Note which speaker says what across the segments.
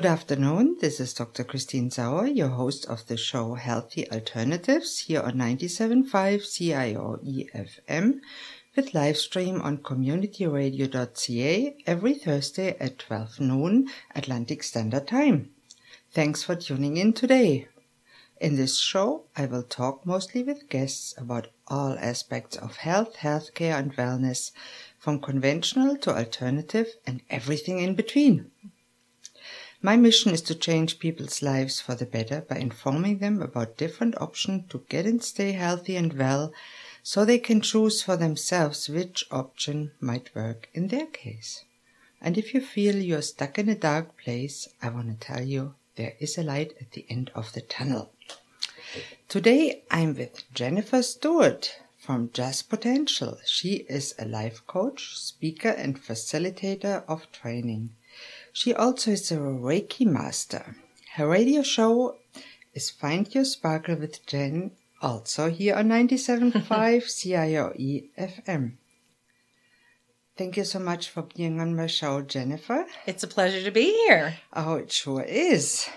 Speaker 1: Good afternoon. This is Dr. Christine Sauer, your host of the show Healthy Alternatives here on 97.5 CIOE FM with live stream on communityradio.ca every Thursday at 12 noon Atlantic Standard Time. Thanks for tuning in today. In this show, I will talk mostly with guests about all aspects of health, healthcare, and wellness, from conventional to alternative and everything in between. My mission is to change people's lives for the better by informing them about different options to get and stay healthy and well so they can choose for themselves which option might work in their case. And if you feel you're stuck in a dark place, I want to tell you there is a light at the end of the tunnel. Today I'm with Jennifer Stewart from JAS Potential. She is a life coach, speaker, and facilitator of training. She also is a Reiki master. Her radio show is Find Your Sparkle with Jen, also here on 97.5 CIOE FM. Thank you so much for being on my show, Jennifer.
Speaker 2: It's a pleasure to be here.
Speaker 1: Oh, it sure is.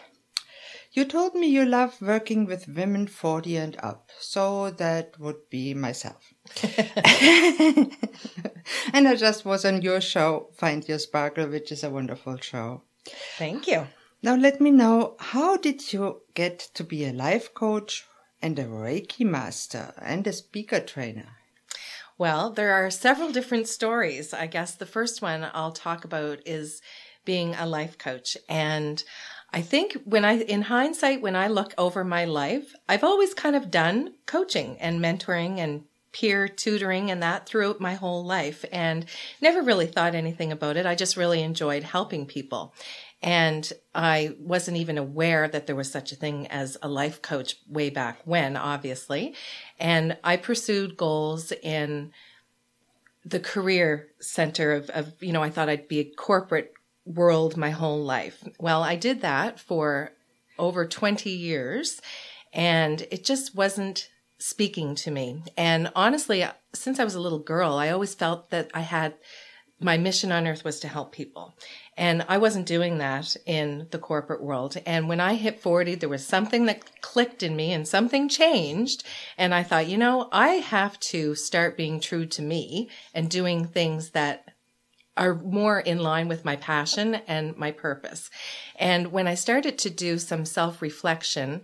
Speaker 1: You told me you love working with women 40 and up, so that would be myself. and I just was on your show, Find Your Sparkle, which is a wonderful show.
Speaker 2: Thank you.
Speaker 1: Now let me know, how did you get to be a life coach and a Reiki master and a speaker trainer?
Speaker 2: Well, there are several different stories. I guess the first one I'll talk about is being a life coach. And I think when I, in hindsight, when I look over my life, I've always kind of done coaching and mentoring and peer tutoring and that throughout my whole life and never really thought anything about it. I just really enjoyed helping people. And I wasn't even aware that there was such a thing as a life coach way back when, obviously. And I pursued goals in the career center of, of you know, I thought I'd be a corporate world my whole life. Well, I did that for over 20 years and it just wasn't speaking to me. And honestly, since I was a little girl, I always felt that I had my mission on earth was to help people. And I wasn't doing that in the corporate world. And when I hit 40, there was something that clicked in me and something changed. And I thought, you know, I have to start being true to me and doing things that are more in line with my passion and my purpose. And when I started to do some self reflection,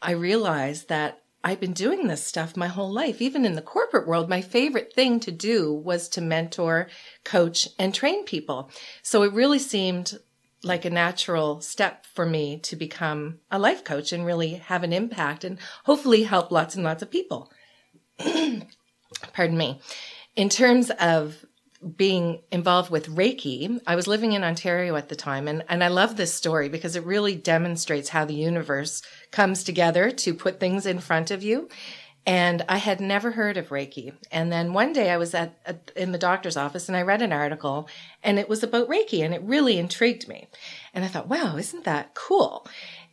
Speaker 2: I realized that I've been doing this stuff my whole life. Even in the corporate world, my favorite thing to do was to mentor, coach, and train people. So it really seemed like a natural step for me to become a life coach and really have an impact and hopefully help lots and lots of people. Pardon me. In terms of being involved with Reiki, I was living in Ontario at the time, and, and I love this story because it really demonstrates how the universe comes together to put things in front of you. And I had never heard of Reiki. And then one day I was at, at in the doctor's office and I read an article and it was about Reiki and it really intrigued me. And I thought, wow, isn't that cool?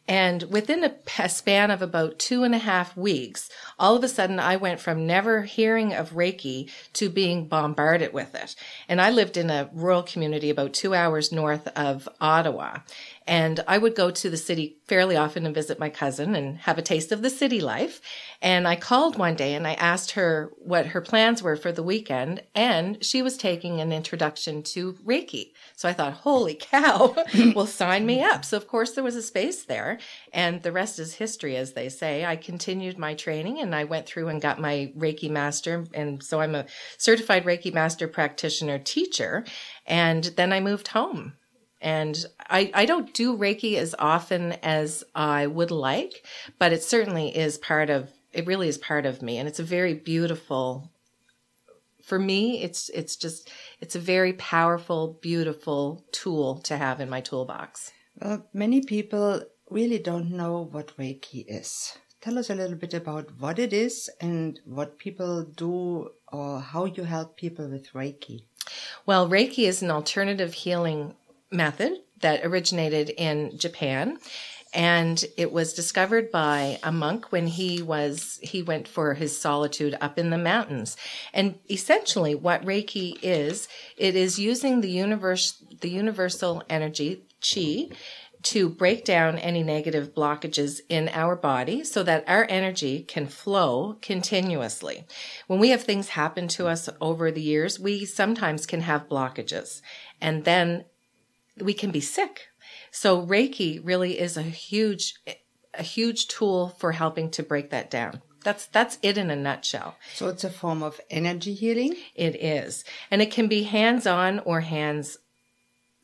Speaker 2: And within a, span of about two and a half weeks, all of a sudden I went from never hearing of Reiki to being bombarded with it. And I lived in a rural community about two hours north of Ottawa. And I would go to the city fairly often and visit my cousin and have a taste of the city life. And I called one day and I asked her what her plans were for the weekend. And she was taking an introduction to Reiki. So I thought, holy cow, well, sign me up. So of course there was a space there. And the rest is history, as they say. I continued my training and I went through and got my Reiki master. And so I'm a certified Reiki master practitioner teacher. And then I moved home and I, I don't do Reiki as often as I would like, but it certainly is part of, it really is part of me. And it's a very beautiful, for me, it's, it's just, it's a very powerful, beautiful tool to have in my toolbox.
Speaker 1: Well, many people really don't know what Reiki is. Tell us a little bit about what it is and what people do or how you help people with Reiki.
Speaker 2: Well, Reiki is an alternative healing method that originated in Japan and it was discovered by a monk when he was he went for his solitude up in the mountains and essentially what reiki is it is using the universe the universal energy chi to break down any negative blockages in our body so that our energy can flow continuously. When we have things happen to us over the years, we sometimes can have blockages and then we can be sick. So Reiki really is a huge, a huge tool for helping to break that down. That's that's it in a nutshell.
Speaker 1: So it's a form of energy healing.
Speaker 2: It is, and it can be hands on or hands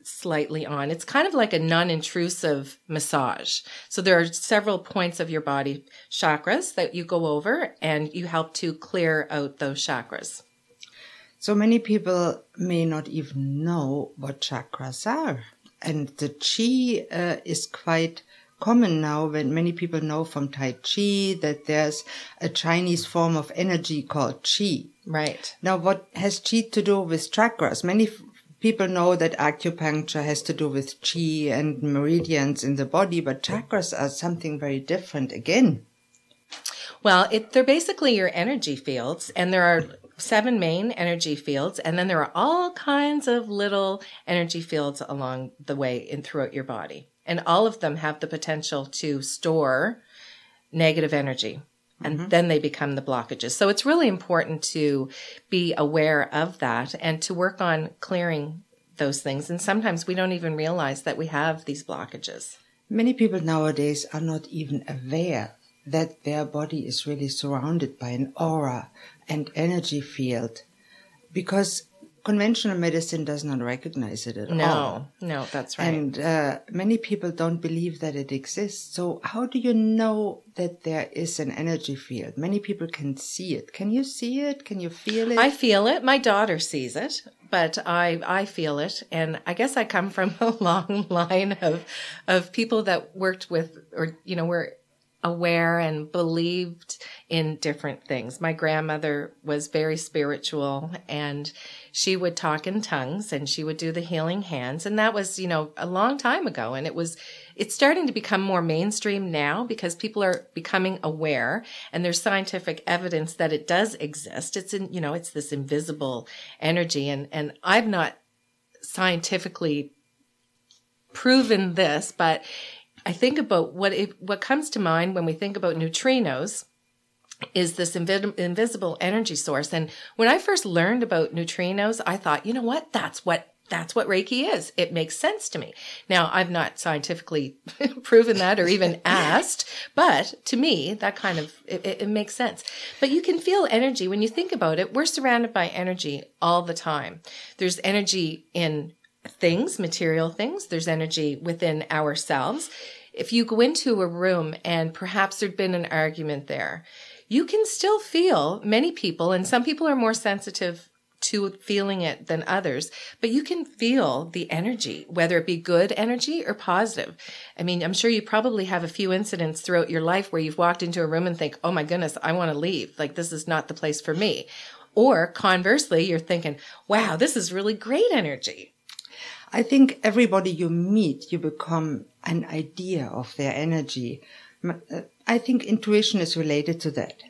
Speaker 2: slightly on. It's kind of like a non-intrusive massage. So there are several points of your body chakras that you go over, and you help to clear out those chakras.
Speaker 1: So many people may not even know what chakras are, and the chi uh, is quite common now when many people know from Tai Chi that there's a Chinese form of energy called Chi.
Speaker 2: Right.
Speaker 1: Now, what has Chi to do with chakras? Many f- people know that acupuncture has to do with Chi and meridians in the body, but chakras are something very different again.
Speaker 2: Well, it, they're basically your energy fields, and there are seven main energy fields, and then there are all kinds of little energy fields along the way and throughout your body and all of them have the potential to store negative energy and mm-hmm. then they become the blockages. So it's really important to be aware of that and to work on clearing those things. And sometimes we don't even realize that we have these blockages.
Speaker 1: Many people nowadays are not even aware that their body is really surrounded by an aura and energy field because conventional medicine does not recognize it at
Speaker 2: no,
Speaker 1: all.
Speaker 2: No, no, that's right.
Speaker 1: And uh, many people don't believe that it exists. So how do you know that there is an energy field? Many people can see it. Can you see it? Can you feel it?
Speaker 2: I feel it. My daughter sees it, but I I feel it, and I guess I come from a long line of of people that worked with, or you know, were aware and believed in different things. My grandmother was very spiritual and she would talk in tongues and she would do the healing hands. And that was, you know, a long time ago. And it was, it's starting to become more mainstream now because people are becoming aware and there's scientific evidence that it does exist. It's in, you know, it's this invisible energy. And, and I've not scientifically proven this, but I think about what it, what comes to mind when we think about neutrinos is this invi- invisible energy source. And when I first learned about neutrinos, I thought, you know what? That's what that's what Reiki is. It makes sense to me. Now, I've not scientifically proven that or even asked, but to me, that kind of, it, it, makes sense. But you can feel energy when you think about it. We're surrounded by energy all the time. There's energy in things, material things. There's energy within ourselves. If you go into a room and perhaps there'd been an argument there, you can still feel many people, and some people are more sensitive to feeling it than others, but you can feel the energy, whether it be good energy or positive. I mean, I'm sure you probably have a few incidents throughout your life where you've walked into a room and think, oh my goodness, I want to leave. Like, this is not the place for me. Or conversely, you're thinking, wow, this is really great energy.
Speaker 1: I think everybody you meet, you become an idea of their energy. Uh, I think intuition is related to that.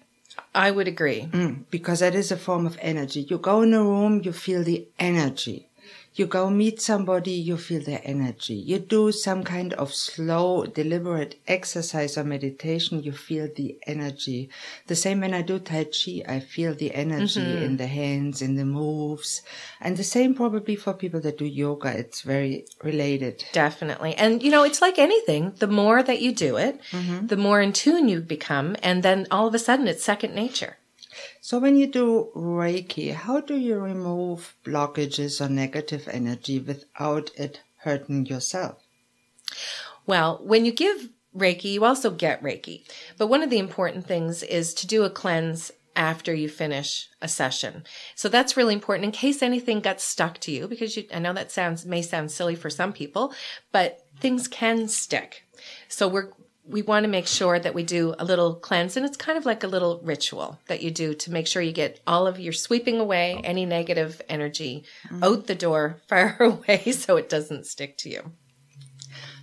Speaker 2: I would agree.
Speaker 1: Mm, because that is a form of energy. You go in a room, you feel the energy. You go meet somebody, you feel their energy. You do some kind of slow, deliberate exercise or meditation, you feel the energy. The same when I do Tai Chi, I feel the energy mm-hmm. in the hands, in the moves. And the same probably for people that do yoga. It's very related.
Speaker 2: Definitely. And you know, it's like anything. The more that you do it, mm-hmm. the more in tune you become. And then all of a sudden it's second nature.
Speaker 1: So when you do Reiki, how do you remove blockages or negative energy without it hurting yourself?
Speaker 2: Well, when you give Reiki, you also get Reiki. But one of the important things is to do a cleanse after you finish a session. So that's really important in case anything got stuck to you because you, I know that sounds may sound silly for some people, but things can stick. So we're we want to make sure that we do a little cleanse and it's kind of like a little ritual that you do to make sure you get all of your sweeping away any negative energy mm-hmm. out the door far away so it doesn't stick to you.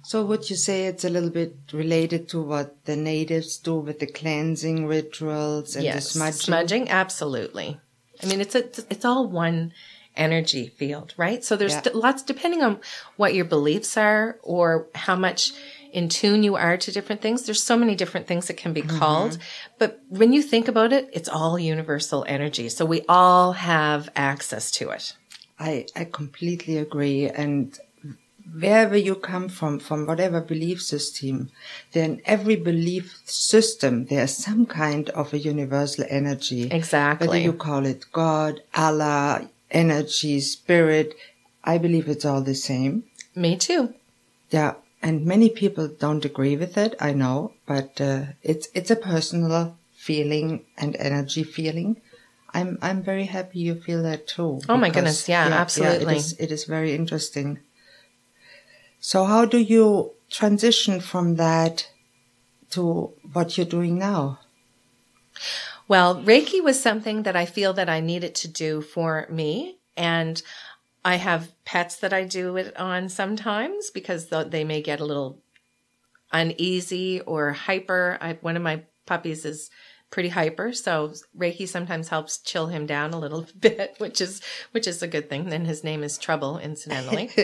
Speaker 1: So would you say it's a little bit related to what the natives do with the cleansing rituals and
Speaker 2: yes,
Speaker 1: the smudging?
Speaker 2: Smudging, absolutely. I mean, it's a, it's all one energy field, right? So there's
Speaker 1: Yeah.
Speaker 2: d- lots, depending on what your beliefs are or how much in tune you are to different things. There's so many different things that can be mm-hmm. called. But when you think about it, it's all universal energy. So we all have access to it.
Speaker 1: I, I completely agree. And wherever you come from, from whatever belief system, then every belief system, there's some kind of a universal energy.
Speaker 2: Exactly.
Speaker 1: Whether you call it God, Allah, energy, spirit, I believe it's all the same.
Speaker 2: Me too.
Speaker 1: Yeah. And many people don't agree with it, I know, but uh, it's it's a personal feeling and energy feeling. I'm I'm very happy you feel that too.
Speaker 2: Oh my
Speaker 1: because,
Speaker 2: goodness, yeah, absolutely.
Speaker 1: it, is, it is very interesting. So how do you transition from that to what you're doing now?
Speaker 2: Well, Reiki was something that I feel that I needed to do for me. And I have pets that I do it on sometimes because th- they may get a little uneasy or hyper. I, one of my puppies is pretty hyper, so Reiki sometimes helps chill him down a little bit, which is which is a good thing. And his name is Trouble, incidentally.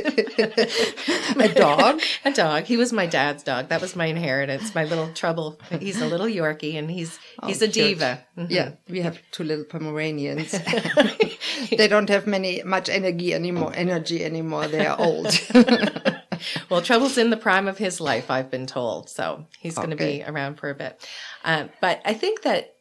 Speaker 1: A dog?
Speaker 2: a dog. He was my dad's dog. That was my inheritance. My little Trouble. He's a little Yorkie, and he's he's
Speaker 1: Oh,
Speaker 2: a
Speaker 1: cute.
Speaker 2: diva. Mhm.
Speaker 1: Yeah, we have two little Pomeranians. they don't have many much energy anymore. Energy anymore. They are old.
Speaker 2: Well, Trouble's in the prime of his life, I've been told. So he's going to be around for a bit. Uh, but I think that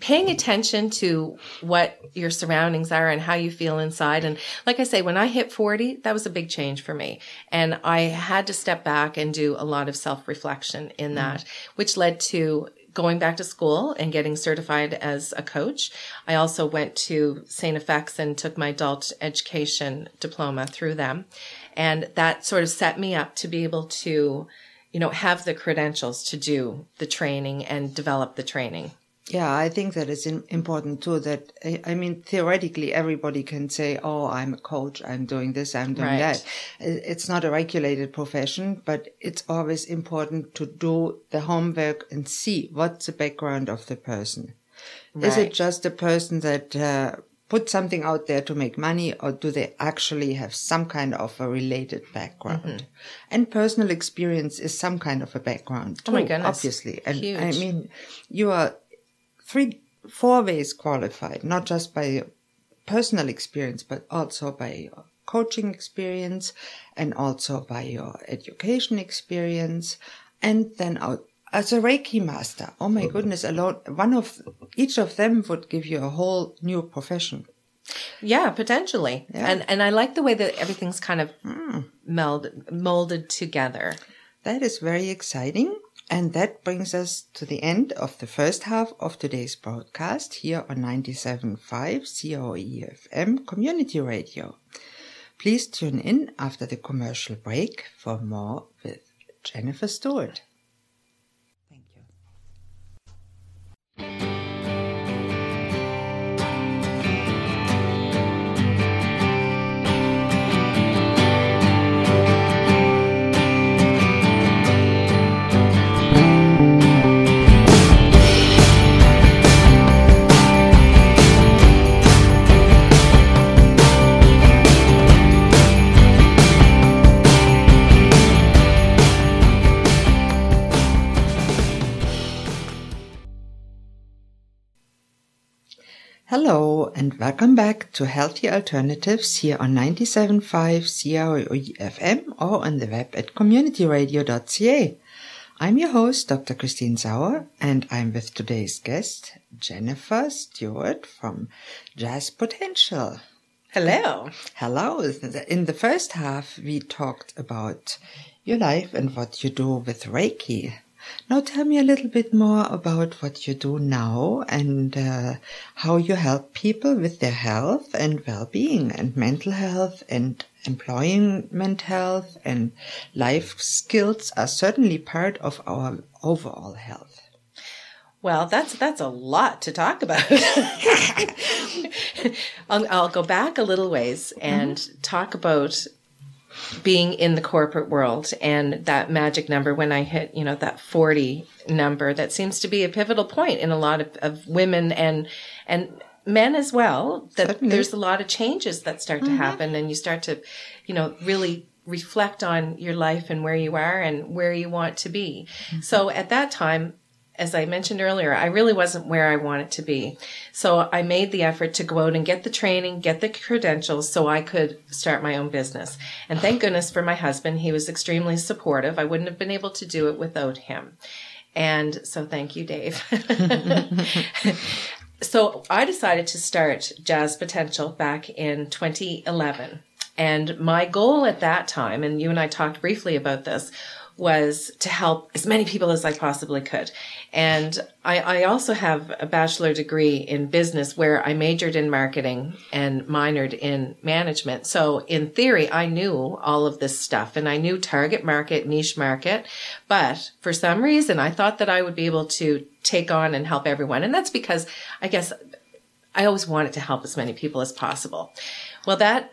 Speaker 2: paying attention to what your surroundings are and how you feel inside. And like I say, when I hit 40, that was a big change for me. And I had to step back and do a lot of self reflection in that, which led to going back to school and getting certified as a coach. I also went to St. FX and took my adult education diploma through them. And that sort of set me up to be able to, you know, have the credentials to do the training and develop the training.
Speaker 1: Yeah, I think that is important too. That I mean, theoretically, everybody can say, "Oh, I'm a coach. I'm doing this. I'm doing
Speaker 2: Right.
Speaker 1: that." It's not a regulated profession, but it's always important to do the homework and see what's the background of the person. Is it just a person that uh, put something out there to make money, or do they actually have some kind of a related background?
Speaker 2: Mm-hmm.
Speaker 1: And personal experience is some kind of a background too,
Speaker 2: Oh my goodness.
Speaker 1: obviously. And I mean, you are three, four ways qualified, not just by personal experience, but also by your coaching experience and also by your education experience. And then out as a Reiki master. Oh my goodness, alone, one of, each of them would give you a whole new profession.
Speaker 2: Yeah, potentially.
Speaker 1: Yeah.
Speaker 2: And and I like the way that everything's kind of hmm. meld, molded together.
Speaker 1: That is very exciting. And that brings us to the end of the first half of today's broadcast here on 97.5 CIOE FM Community Radio. Please tune in after the commercial break for more with Jennifer Stewart. Hello and welcome back to Healthy Alternatives here on 97.5 CIOE FM or on the web at communityradio.ca. I'm your host, Dr. Christine Sauer, and I'm with today's guest, Jennifer Stewart from JAS Potential.
Speaker 2: Hello.
Speaker 1: Hello. In the first half, we talked about your life and what you do with Reiki. Now tell me a little bit more about what you do now and uh, how you help people with their health and well-being and mental health and employment health and life skills are certainly part of our overall health.
Speaker 2: Well, that's that's a lot to talk about. I'll, I'll go back a little ways and talk about being in the corporate world and that magic number when I hit, you know, that 40 number that seems to be a pivotal point in a lot of, of women and, and men as well, that
Speaker 1: Certainly.
Speaker 2: there's a lot of changes that start to mm-hmm. happen and you start to, you know, really reflect on your life and where you are and where you want to be. Mm-hmm. So at that time, as I mentioned earlier, I really wasn't where I wanted to be. So I made the effort to go out and get the training, get the credentials so I could start my own business. And thank goodness for my husband. He was extremely supportive. I wouldn't have been able to do it without him. And so thank you, Dave. so I decided to start JAS Potential back in 2011. And my goal at that time, and you and I talked briefly about this, was to help as many people as I possibly could. And I, I also have a bachelor degree in business where I majored in marketing and minored in management. So in theory, I knew all of this stuff and I knew target market, niche market. But for some reason, I thought that I would be able to take on and help everyone. And that's because I guess I always wanted to help as many people as possible. Well, that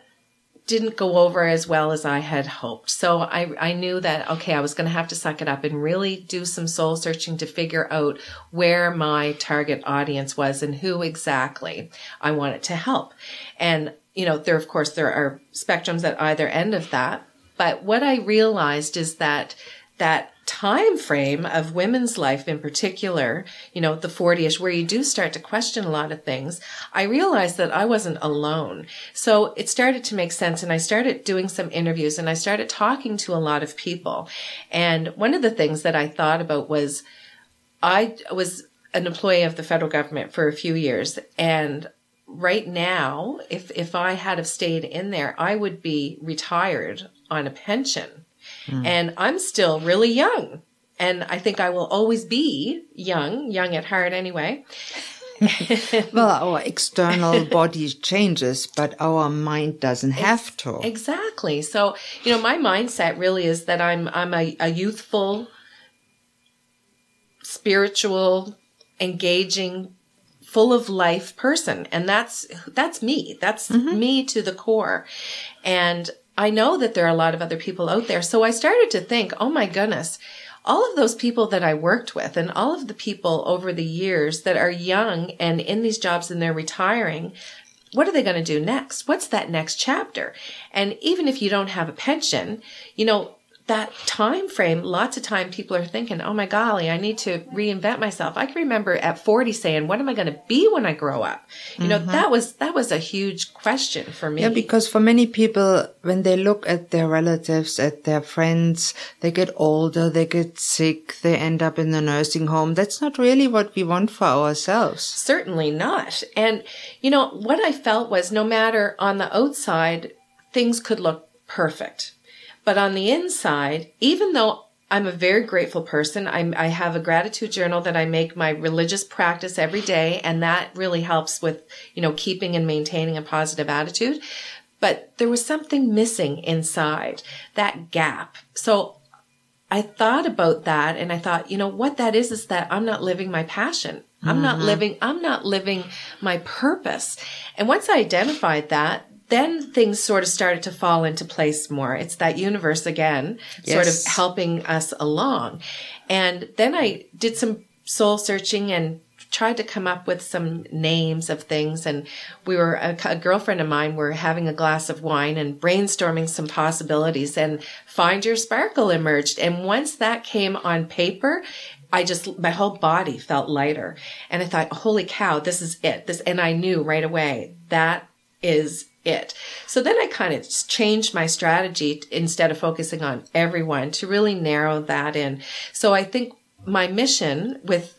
Speaker 2: didn't go over as well as I had hoped. So I, I knew that, okay, I was going to have to suck it up and really do some soul searching to figure out where my target audience was and who exactly I wanted to help. And, you know, there, of course, there are spectrums at either end of that. But what I realized is that that time frame of women's life in particular, you know, the 40ish, where you do start to question a lot of things, I realized that I wasn't alone. So it started to make sense. And I started doing some interviews and I started talking to a lot of people. And one of the things that I thought about was I was an employee of the federal government for a few years and right now if if I had have stayed in there I would be retired on a pension Mm. and I'm still really young. And I think I will always be young, young at heart anyway.
Speaker 1: well, our external body changes, but our mind doesn't have to.
Speaker 2: Exactly. So, you know, my mindset really is that I'm I'm a, a youthful, spiritual, engaging, full of life person. And that's that's me. That's mm-hmm. me to the core. And I know that there are a lot of other people out there. So I started to think, oh my goodness, all of those people that I worked with and all of the people over the years that are young and in these jobs and they're retiring, what are they going to do next? What's that next chapter? And even if you don't have a pension, you know, that time frame, lots of time people are thinking, oh my golly, I need to reinvent myself. I can remember at 40 saying, what am I going to be when I grow up? You know, mm-hmm. that was, that was a huge question for me.
Speaker 1: Yeah, because for many people, when they look at their relatives, at their friends, they get older, they get sick, they end up in the nursing home. That's not really what we want for ourselves.
Speaker 2: Certainly not. And, you know, what I felt was no matter on the outside, things could look perfect. But on the inside, even though I'm a very grateful person, I'm, I have a gratitude journal that I make my religious practice every day, and that really helps with, you know, keeping and maintaining a positive attitude. But there was something missing inside that gap. So I thought about that and I thought, you know, what that is is that I'm not living my passion. I'm not mm-hmm. living, I'm not living my purpose. And once I identified that, then things sort of started to fall into place more. It's that universe again, sort of helping us along. And then I did some soul searching and tried to come up with some names of things. And we were, a, a girlfriend of mine were having a glass of wine and brainstorming some possibilities and Find Your Sparkle emerged. And once that came on paper, I just, my whole body felt lighter. And I thought, holy cow, this is it. This, and I knew right away that is it. So then I kind of changed my strategy instead of focusing on everyone to really narrow that in. So I think my mission with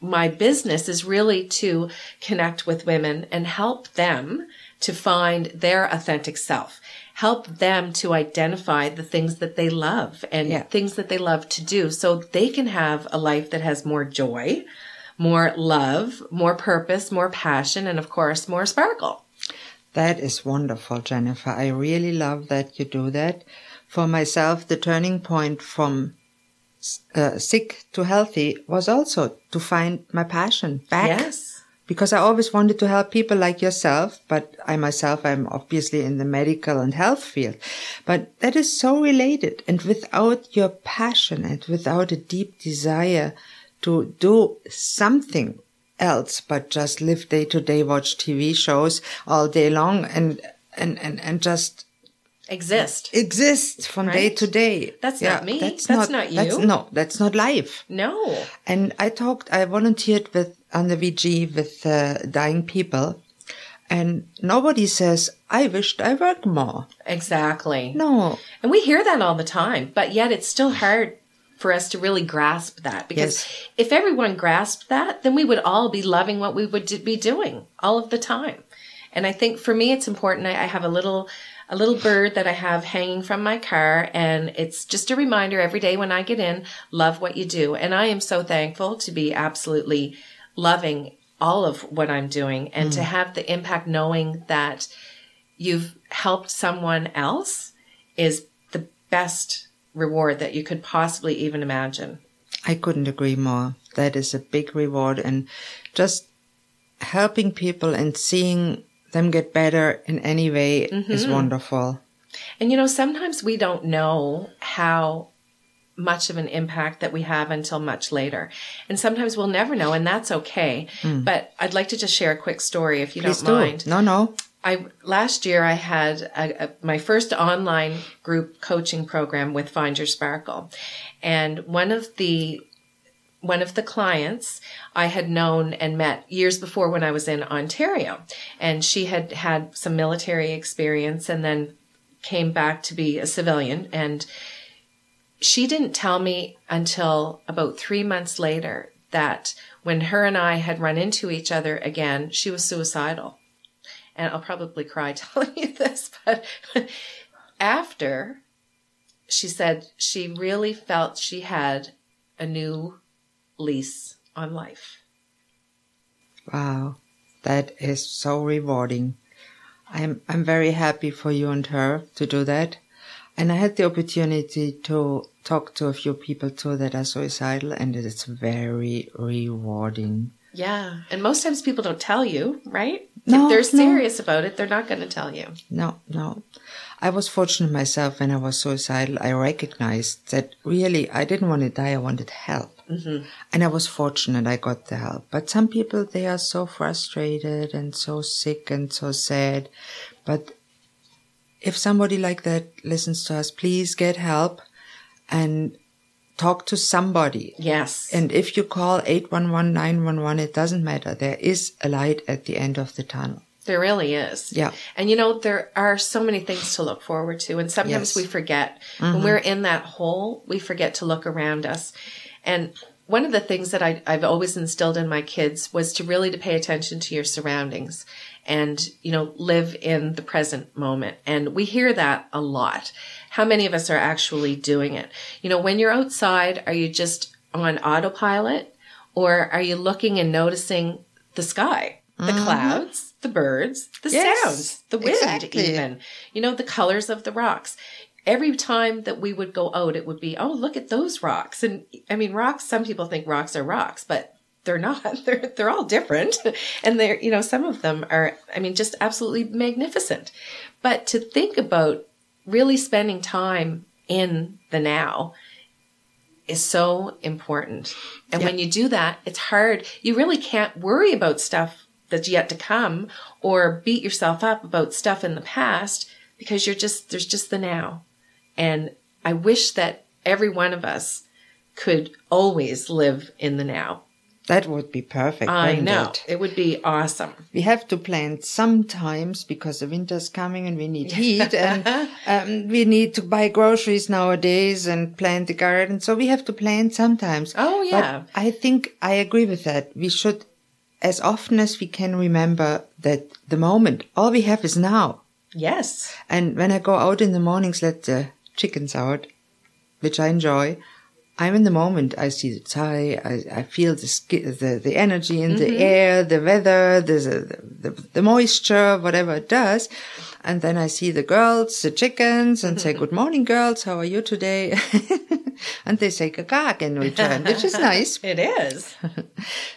Speaker 2: my business is really to connect with women and help them to find their authentic self. Help them to identify the things that they love and
Speaker 1: Yeah.
Speaker 2: things that they love to do so they can have a life that has more joy, more love, more purpose, more passion, and of course, more sparkle.
Speaker 1: That is wonderful, Jennifer. I really love that you do that. For myself, the turning point from uh, sick to healthy was also to find my passion back.
Speaker 2: Yes.
Speaker 1: Because I always wanted to help people like yourself, but I myself, I'm obviously in the medical and health field. But that is so related. And without your passion and without a deep desire to do something else but just live day to day, watch TV shows all day long and, and, and, and just
Speaker 2: exist.
Speaker 1: exist from day to day.
Speaker 2: That's not me. That's not
Speaker 1: That's,
Speaker 2: you.
Speaker 1: no, that's not life.
Speaker 2: No.
Speaker 1: And I talked, I volunteered with, on the VG with uh, dying people. And nobody says, I wished I worked more.
Speaker 2: Exactly.
Speaker 1: No.
Speaker 2: And we hear that all the time, but yet it's still hard for us to really grasp that because
Speaker 1: Yes.
Speaker 2: if everyone grasped that, then we would all be loving what we would be doing all of the time. And I think for me, it's important. I, I have a little, a little bird that I have hanging from my car and it's just a reminder every day when I get in, love what you do. And I am so thankful to be absolutely loving all of what I'm doing and to mm. have the impact knowing that you've helped someone else is the best reward that you could possibly even imagine.
Speaker 1: I couldn't agree more. That is a big reward and just helping people and seeing them get better in any way mm-hmm. is wonderful.
Speaker 2: And you know, sometimes we don't know how much of an impact that we have until much later. And sometimes we'll never know, and that's okay. Mm. But I'd like to just share a quick story if you
Speaker 1: Please
Speaker 2: don't
Speaker 1: do.
Speaker 2: mind.
Speaker 1: No, no.
Speaker 2: I last year I had a, a, my first online group coaching program with Find Your Sparkle, and one of the one of the clients I had known and met years before when I was in Ontario, and she had had some military experience and then came back to be a civilian. And she didn't tell me until about three months later that when her and I had run into each other again, she was suicidal and I'll probably cry telling you this, but after she said she really felt she had a new lease on life.
Speaker 1: Wow. That is so rewarding. I'm I'm very happy for you and her to do that. And I had the opportunity to talk to a few people too that are suicidal and it's very rewarding.
Speaker 2: Yeah. And most times people don't tell you, right?
Speaker 1: No,
Speaker 2: if they're
Speaker 1: no.
Speaker 2: serious about it, they're not going to tell you.
Speaker 1: No, no. I was fortunate myself when I was suicidal. I recognized that really I didn't want to die. I wanted help. Mm-hmm. And I was fortunate I got the help. But some people, they are so frustrated and so sick and so sad. But if somebody like that listens to us, please get help and talk to somebody.
Speaker 2: Yes.
Speaker 1: And if you call 811 911, it doesn't matter. There is a light at the end of the tunnel.
Speaker 2: There really is.
Speaker 1: Yeah.
Speaker 2: And you know, there are so many things to look forward to. And sometimes
Speaker 1: Yes.
Speaker 2: we forget. When mm-hmm. we're in that hole, we forget to look around us. And one of the things that I, I've always instilled in my kids was to really to pay attention to your surroundings and, you know, live in the present moment. And we hear that a lot. How many of us are actually doing it? You know, when you're outside, are you just on autopilot or are you looking and noticing the sky, the mm-hmm. clouds, the birds, the
Speaker 1: Yes,
Speaker 2: sounds, the wind,
Speaker 1: exactly.
Speaker 2: even, you know, the colors of the rocks. Every time that we would go out, it would be, oh, look at those rocks. And I mean, rocks, some people think rocks are rocks, but they're not. They're, they're all different. And they're, you know, some of them are, I mean, just absolutely magnificent. But to think about really spending time in the now is so important. And when you do that, it's hard. You really can't worry about stuff that's yet to come or beat yourself up about stuff in the past because you're just, there's just the now. And I wish that every one of us could always live in the now.
Speaker 1: That would be perfect.
Speaker 2: I know.
Speaker 1: it?
Speaker 2: It would be awesome.
Speaker 1: We have to plant sometimes because the winter's coming and we need heat and um, we need to buy groceries nowadays and plant the garden. So we have to plant sometimes.
Speaker 2: Oh, yeah.
Speaker 1: But I think I agree with that. We should, as often as we can, remember that the moment, all we have is now.
Speaker 2: Yes.
Speaker 1: And when I go out in the mornings, let the chickens out, which I enjoy. I'm in the moment. I see the tie. I, I feel the, the the energy in the mm-hmm. air, the weather, the, the the moisture, whatever it does, and then I see the girls, the chickens, and say, mm-hmm. "Good morning, girls. How are you today?" and they say "gagag" in return, which is nice.
Speaker 2: It is.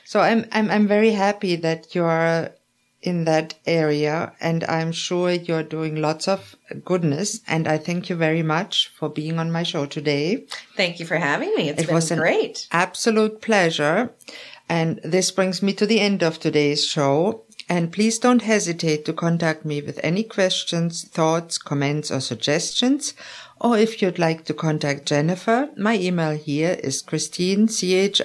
Speaker 1: So I'm I'm I'm very happy that you're in that area and I'm sure you're doing lots of goodness and I thank you very much for being on my show today.
Speaker 2: Thank you for having me. It's
Speaker 1: It
Speaker 2: been
Speaker 1: was an
Speaker 2: great.
Speaker 1: absolute pleasure. And this brings me to the end of today's show. And please don't hesitate to contact me with any questions, thoughts, comments, or suggestions. Or if you'd like to contact Jennifer, my email here is Christine, C-H-R-I-S-T-I-N-E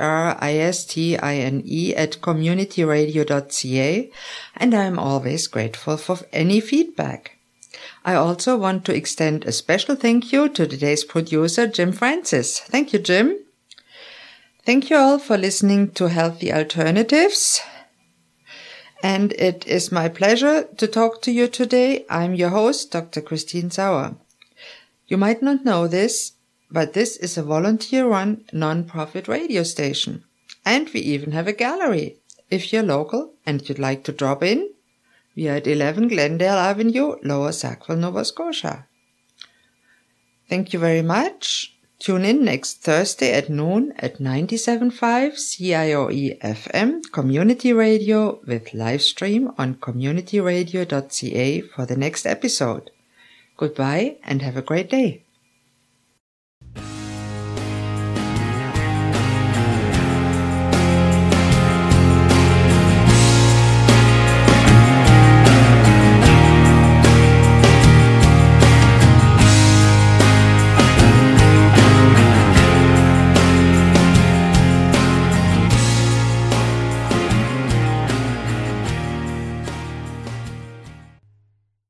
Speaker 1: at communityradio.ca. And I'm always grateful for any feedback. I also want to extend a special thank you to today's producer, Jim Francis. Thank you, Jim. Thank you all for listening to Healthy Alternatives. And it is my pleasure to talk to you today. I'm your host, Dr. Christine Sauer. You might not know this, but this is a volunteer run non-profit radio station. And we even have a gallery. If you're local and you'd like to drop in, we are at 11 Glendale Avenue, Lower Sackville, Nova Scotia. Thank you very much. Tune in next Thursday at noon at 97.5 CIOE FM Community Radio with live stream on communityradio.ca for the next episode. Goodbye and have a great day.